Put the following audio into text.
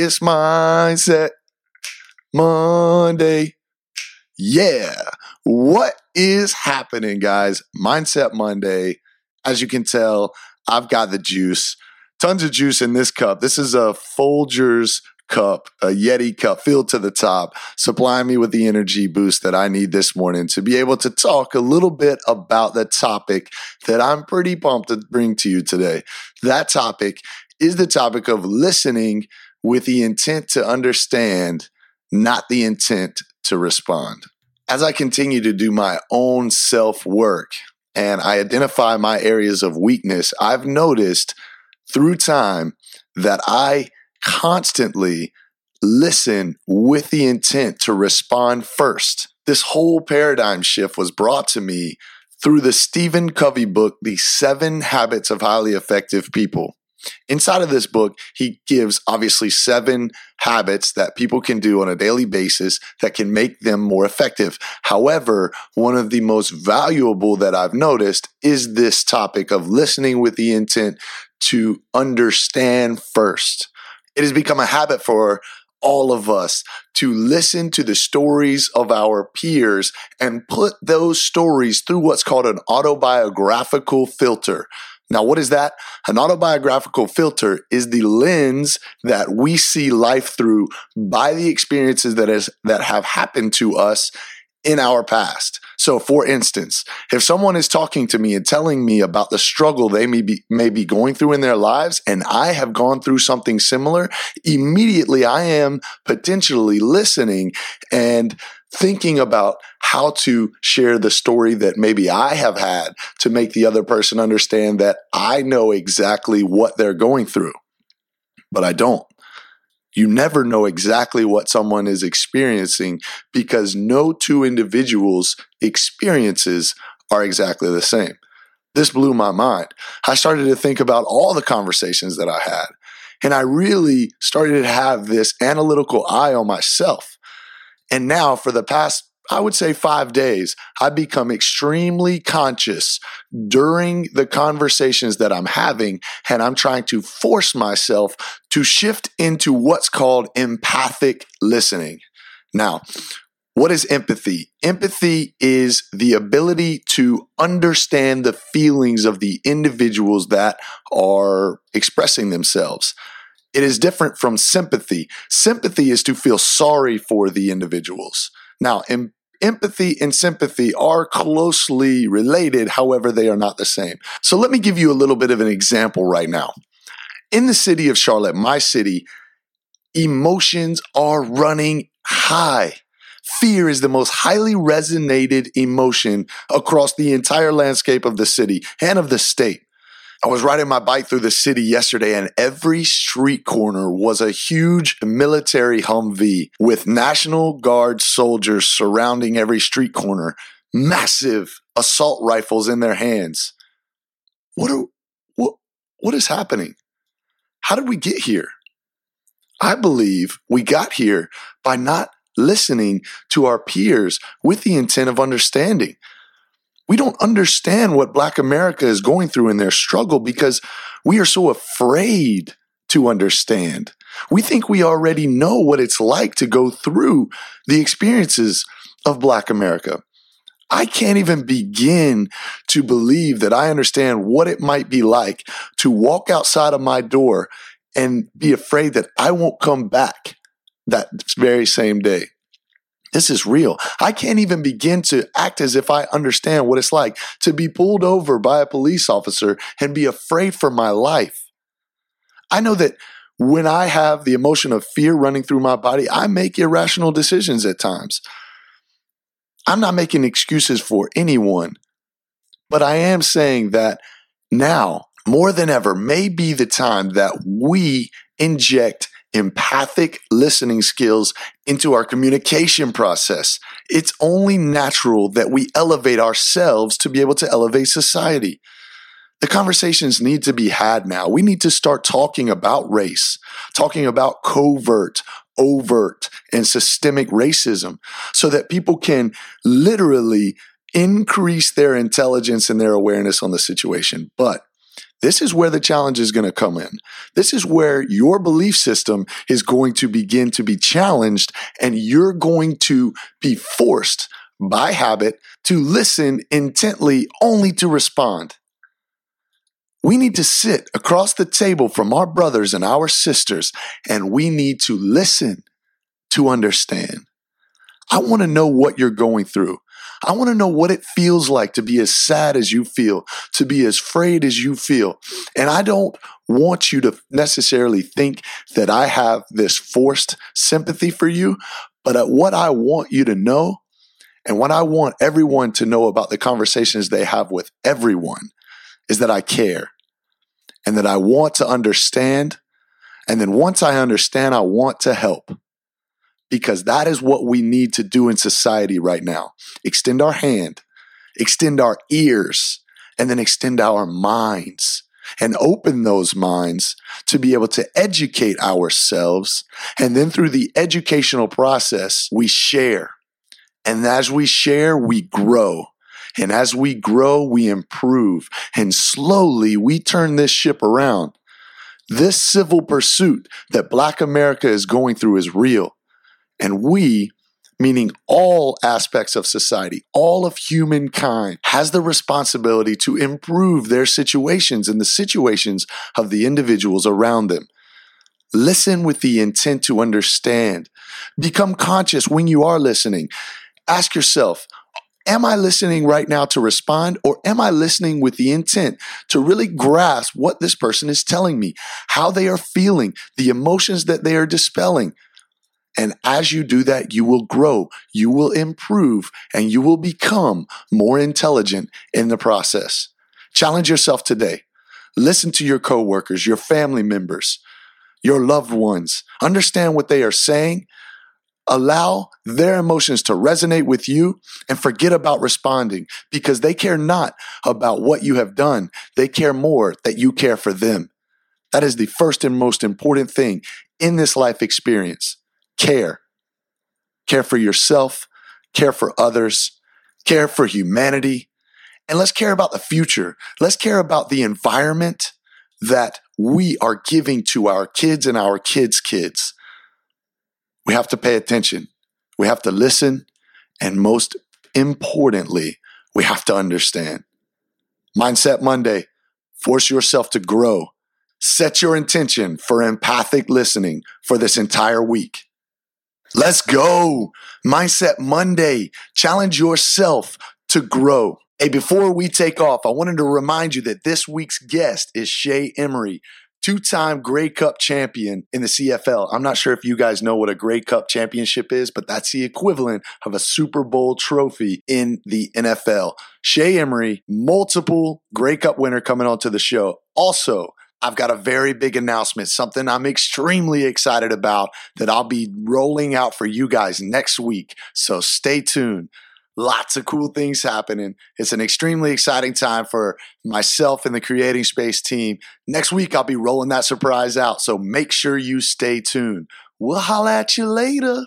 It's Mindset Monday. Yeah. What is happening, guys? Mindset Monday. As you can tell, I've got the juice. Tons of juice in this cup. This is a Folgers cup, a Yeti cup filled to the top, supplying me with the energy boost that I need this morning to be able to talk a little bit about the topic that I'm pretty pumped to bring to you today. That topic is the topic of listening with the intent to understand, not the intent to respond. As I continue to do my own self work and I identify my areas of weakness, I've noticed through time that I constantly listen with the intent to respond first. This whole paradigm shift was brought to me through the Stephen Covey book, The Seven Habits of Highly Effective People. Inside of this book, he gives obviously seven habits that people can do on a daily basis that can make them more effective. However, one of the most valuable that I've noticed is this topic of listening with the intent to understand first. It has become a habit for all of us to listen to the stories of our peers and put those stories through what's called an autobiographical filter. Now, what is that? An autobiographical filter is the lens that we see life through by the experiences that is that have happened to us in our past. So, for instance, if someone is talking to me and telling me about the struggle they may be, may be going through in their lives, and I have gone through something similar, immediately I am potentially listening and thinking about how to share the story that maybe I have had to make the other person understand that I know exactly what they're going through, but I don't. You never know exactly what someone is experiencing because no two individuals' experiences are exactly the same. This blew my mind. I started to think about all the conversations that I had. And I really started to have this analytical eye on myself. And now, for the past I would say five days, I become extremely conscious during the conversations that I'm having, and I'm trying to force myself to shift into what's called empathic listening. Now, what is empathy? Empathy is the ability to understand the feelings of the individuals that are expressing themselves. It is different from sympathy. Sympathy is to feel sorry for the individuals. Now, em- empathy and sympathy are closely related, however, they are not the same. So let me give you a little bit of an example right now. In the city of Charlotte, my city, emotions are running high. Fear is the most highly resonated emotion across the entire landscape of the city and of the state. I was riding my bike through the city yesterday and every street corner was a huge military Humvee with National Guard soldiers surrounding every street corner, massive assault rifles in their hands. What are, what, what is happening? How did we get here? I believe we got here by not listening to our peers with the intent of understanding. We don't understand what Black America is going through in their struggle because we are so afraid to understand. We think we already know what it's like to go through the experiences of Black America. I can't even begin to believe that I understand what it might be like to walk outside of my door and be afraid that I won't come back that very same day. This is real. I can't even begin to act as if I understand what it's like to be pulled over by a police officer and be afraid for my life. I know that when I have the emotion of fear running through my body, I make irrational decisions at times. I'm not making excuses for anyone, but I am saying that now, more than ever, may be the time that we inject empathic listening skills into our communication process. It's only natural that we elevate ourselves to be able to elevate society. The conversations need to be had now. We need to start talking about race, talking about covert, overt, and systemic racism so that people can literally increase their intelligence and their awareness on the situation. But This is where the challenge is going to come in. This is where your belief system is going to begin to be challenged and you're going to be forced by habit to listen intently only to respond. We need to sit across the table from our brothers and our sisters and we need to listen to understand. I want to know what you're going through. I want to know what it feels like to be as sad as you feel, to be as afraid as you feel. And I don't want you to necessarily think that I have this forced sympathy for you, but uh, what I want you to know and what I want everyone to know about the conversations they have with everyone is that I care and that I want to understand. And then once I understand, I want to help because that is what we need to do in society right now. Extend our hand, extend our ears, and then extend our minds and open those minds to be able to educate ourselves. And then through the educational process, we share. And as we share, we grow. And as we grow, we improve. And slowly we turn this ship around. This civil pursuit that Black America is going through is real. And we, meaning all aspects of society, all of humankind, has the responsibility to improve their situations and the situations of the individuals around them. Listen with the intent to understand. Become conscious when you are listening. Ask yourself, am I listening right now to respond or am I listening with the intent to really grasp what this person is telling me, how they are feeling, the emotions that they are dispelling? And as you do that, you will grow, you will improve, and you will become more intelligent in the process. Challenge yourself today. Listen to your coworkers, your family members, your loved ones. Understand what they are saying. Allow their emotions to resonate with you and forget about responding because they care not about what you have done. They care more that you care for them. That is the first and most important thing in this life experience care. Care for yourself, care for others, care for humanity, and let's care about the future. Let's care about the environment that we are giving to our kids and our kids' kids. We have to pay attention. We have to listen. And most importantly, we have to understand. Mindset Monday, force yourself to grow. Set your intention for empathic listening for this entire week. Let's go. Mindset Monday. Challenge yourself to grow. Hey, before we take off, I wanted to remind you that this week's guest is Shea Emry, two time Grey Cup champion in the CFL. I'm not sure if you guys know what a Grey Cup championship is, but that's the equivalent of a Super Bowl trophy in the NFL. Shea Emry, multiple Grey Cup winner coming onto the show. Also, I've got a very big announcement, something I'm extremely excited about that I'll be rolling out for you guys next week. So stay tuned. Lots of cool things happening. It's an extremely exciting time for myself and the Creating Space team. Next week, I'll be rolling that surprise out. So make sure you stay tuned. We'll holla at you later.